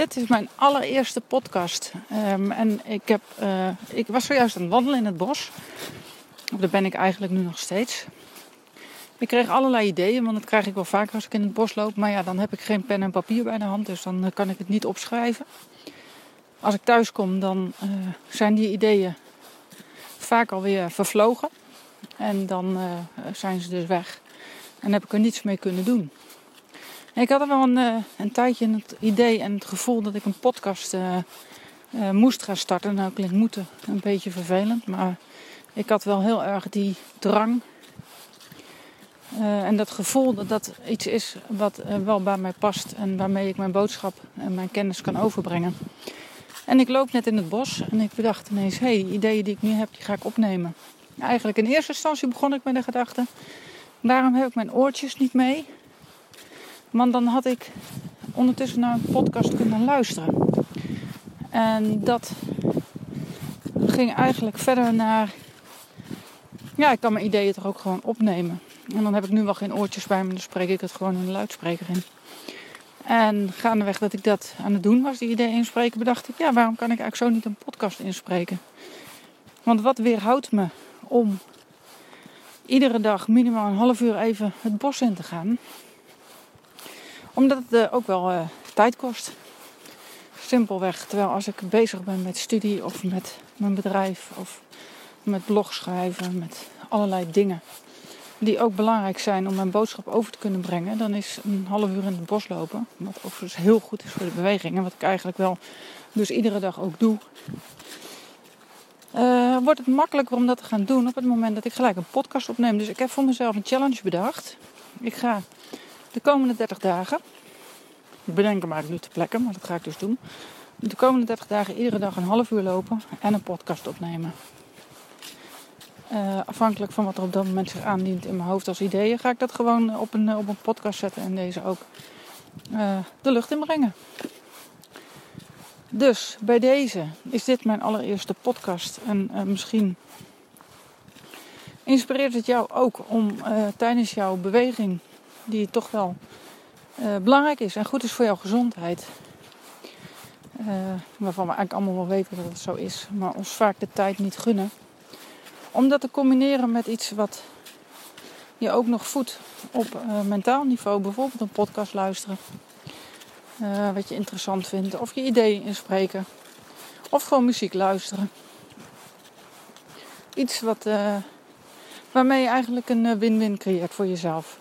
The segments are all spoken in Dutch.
Dit is mijn allereerste podcast. Ehm, en ik, heb, uh, ik was zojuist aan het wandelen in het bos. Daar ben ik eigenlijk nu nog steeds. Ik kreeg allerlei ideeën, want dat krijg ik wel vaker als ik in het bos loop. Maar ja, dan heb ik geen pen en papier bij de hand, dus dan eh, kan ik het niet opschrijven. Als ik thuis kom, dan uh, zijn die ideeën vaak alweer vervlogen. En dan zijn ze dus weg. En heb ik er niets mee kunnen doen. Ik had er wel een, uh, een tijdje het idee en het gevoel dat ik een podcast uh, uh, moest gaan starten. Nou klinkt moeten een beetje vervelend, maar ik had wel heel erg die drang. en dat gevoel dat dat iets is wat wel bij mij past en waarmee ik mijn boodschap en mijn kennis kan overbrengen. En ik loop net in het bos en ik bedacht ineens, hé, hey, ideeën die ik nu heb, die ga ik opnemen. Eigenlijk in eerste instantie begon ik met de gedachte, waarom heb ik mijn oortjes niet mee? Want dan had ik ondertussen naar een podcast kunnen luisteren. En dat ging eigenlijk verder naar. Ja, ik kan mijn ideeën toch ook gewoon opnemen. En dan heb ik nu wel geen oortjes bij me, dan spreek ik het gewoon in de luidspreker in. En gaandeweg dat ik dat aan het doen was, die ideeën inspreken, bedacht ik, ja, waarom kan ik eigenlijk zo niet een podcast inspreken? Want wat weerhoudt me om iedere dag minimaal een half uur even het bos in te gaan? Omdat het uh, ook wel uh, tijd kost. Simpelweg. Terwijl als ik bezig ben met studie of met mijn bedrijf of met blogschrijven, met allerlei dingen die ook belangrijk zijn om mijn boodschap over te kunnen brengen, dan is een half uur in het bos lopen, wat overigens heel goed is voor de beweging en wat ik eigenlijk wel dus iedere dag ook doe, uh, wordt het makkelijker om dat te gaan doen op het moment dat ik gelijk een podcast opneem. Dus ik heb voor mezelf een challenge bedacht. Ik ga de komende 30 dagen. Ik bedenk hem eigenlijk nu te plekken, maar dat ga ik dus doen. De komende 30 dagen iedere dag een half uur lopen en een podcast opnemen. Uh, afhankelijk van wat er op dat moment zich aandient in mijn hoofd als ideeën, ga ik dat gewoon op een, op een podcast zetten en deze ook uh, de lucht inbrengen. Dus bij deze is dit mijn allereerste podcast. En uh, misschien inspireert het jou ook om tijdens jouw beweging die toch wel uh, belangrijk is en goed is voor jouw gezondheid. Uh, waarvan we eigenlijk allemaal wel weten dat het zo is, maar ons vaak de tijd niet gunnen. Om dat te combineren met iets wat je ook nog voedt op uh, mentaal niveau, bijvoorbeeld een podcast luisteren. wat je interessant vindt, of je ideeën inspreken, of gewoon muziek luisteren. Iets wat, waarmee je eigenlijk een win-win creëert voor jezelf.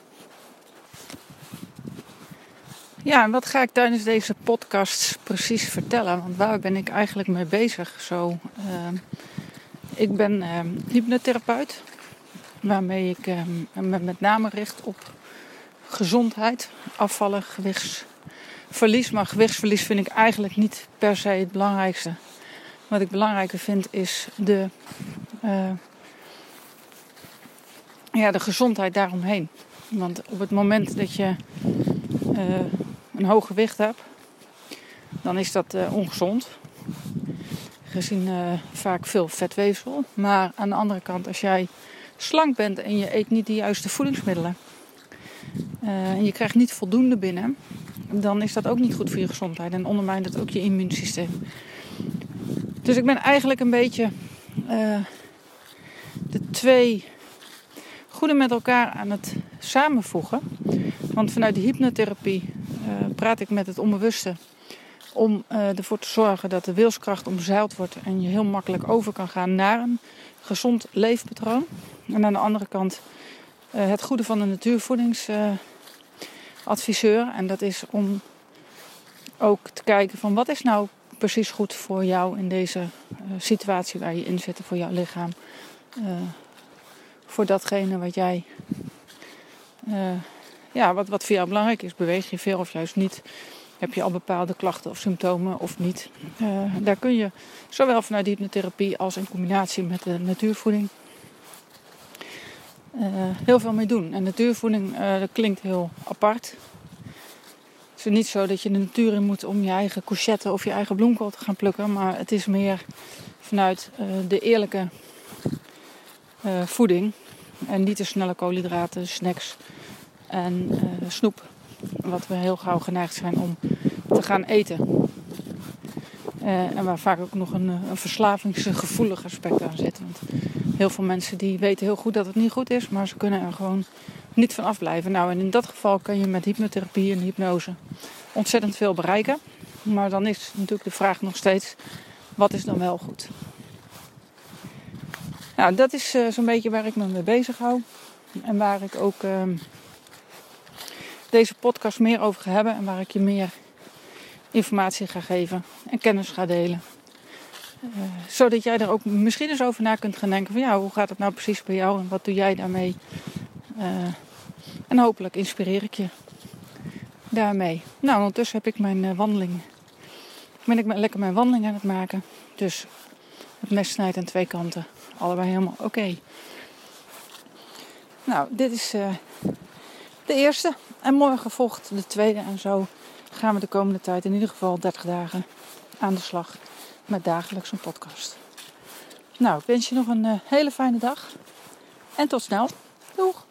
Ja, en wat ga ik tijdens deze podcast precies vertellen? Want waar ben ik eigenlijk mee bezig? Zo, uh, ik ben uh, hypnotherapeut, waarmee ik uh, me met name richt op gezondheid, afvallen, gewichtsverlies. Maar gewichtsverlies vind ik eigenlijk niet per se het belangrijkste. Wat ik belangrijker vind is de, eh, ja, de gezondheid daaromheen. Want op het moment dat je een hoog gewicht heb, dan is dat uh, ongezond. Gezien uh, vaak veel vetweefsel. Maar aan de andere kant, als jij slank bent en je eet niet de juiste voedingsmiddelen. Uh, en je krijgt niet voldoende binnen. Dan is dat ook niet goed voor je gezondheid. En ondermijnt het ook je immuunsysteem. Dus ik ben eigenlijk een beetje de twee goede met elkaar aan het samenvoegen. Want vanuit de hypnotherapie praat ik met het onbewuste om uh, ervoor te zorgen dat de wilskracht omzeild wordt en je heel makkelijk over kan gaan naar een gezond leefpatroon. En aan de andere kant uh, het goede van de natuurvoedingsadviseur. en dat is om ook te kijken van wat is nou precies goed voor jou in deze situatie waar je in zit, voor jouw lichaam. voor datgene wat jij ja, wat, wat voor jou belangrijk is. Beweeg je veel of juist niet? Heb je al bepaalde klachten of symptomen of niet? Uh, daar kun je zowel vanuit hypnotherapie als in combinatie met de natuurvoeding uh, heel veel mee doen. En natuurvoeding uh, dat klinkt heel apart. Het is niet zo dat je de natuur in moet om je eigen courgette of je eigen bloemkool te gaan plukken. Maar het is meer vanuit de eerlijke voeding. En niet de snelle koolhydraten, snacks en uh, snoep. Wat we heel gauw geneigd zijn om te gaan eten. Uh, en waar vaak ook nog een, een verslavingsgevoelig aspect aan zit. Want heel veel mensen die weten heel goed dat het niet goed is, maar ze kunnen er gewoon niet van afblijven. Nou, en in dat geval kan je met hypnotherapie en hypnose ontzettend veel bereiken. Maar dan is natuurlijk de vraag nog steeds: wat is dan wel goed? Nou, dat is zo'n beetje waar ik me mee bezig hou. En waar ik ook uh, deze podcast meer over ga hebben. En waar ik je meer informatie ga geven en kennis ga delen. Uh, zodat jij er ook misschien eens over na kunt gaan denken van ja, hoe gaat het nou precies bij jou en wat doe jij daarmee? Uh, en hopelijk inspireer ik je daarmee. Nou, ondertussen heb ik mijn uh, wandeling. Ben ik lekker mijn wandeling aan het maken. Dus het mes snijdt aan twee kanten. Allebei helemaal oké. Nou, dit is de eerste. En morgen volgt de tweede. En zo gaan we de komende tijd, in ieder geval 30 dagen, aan de slag met dagelijks een podcast. Nou, ik wens je nog een uh, hele fijne dag. En tot snel. Doeg!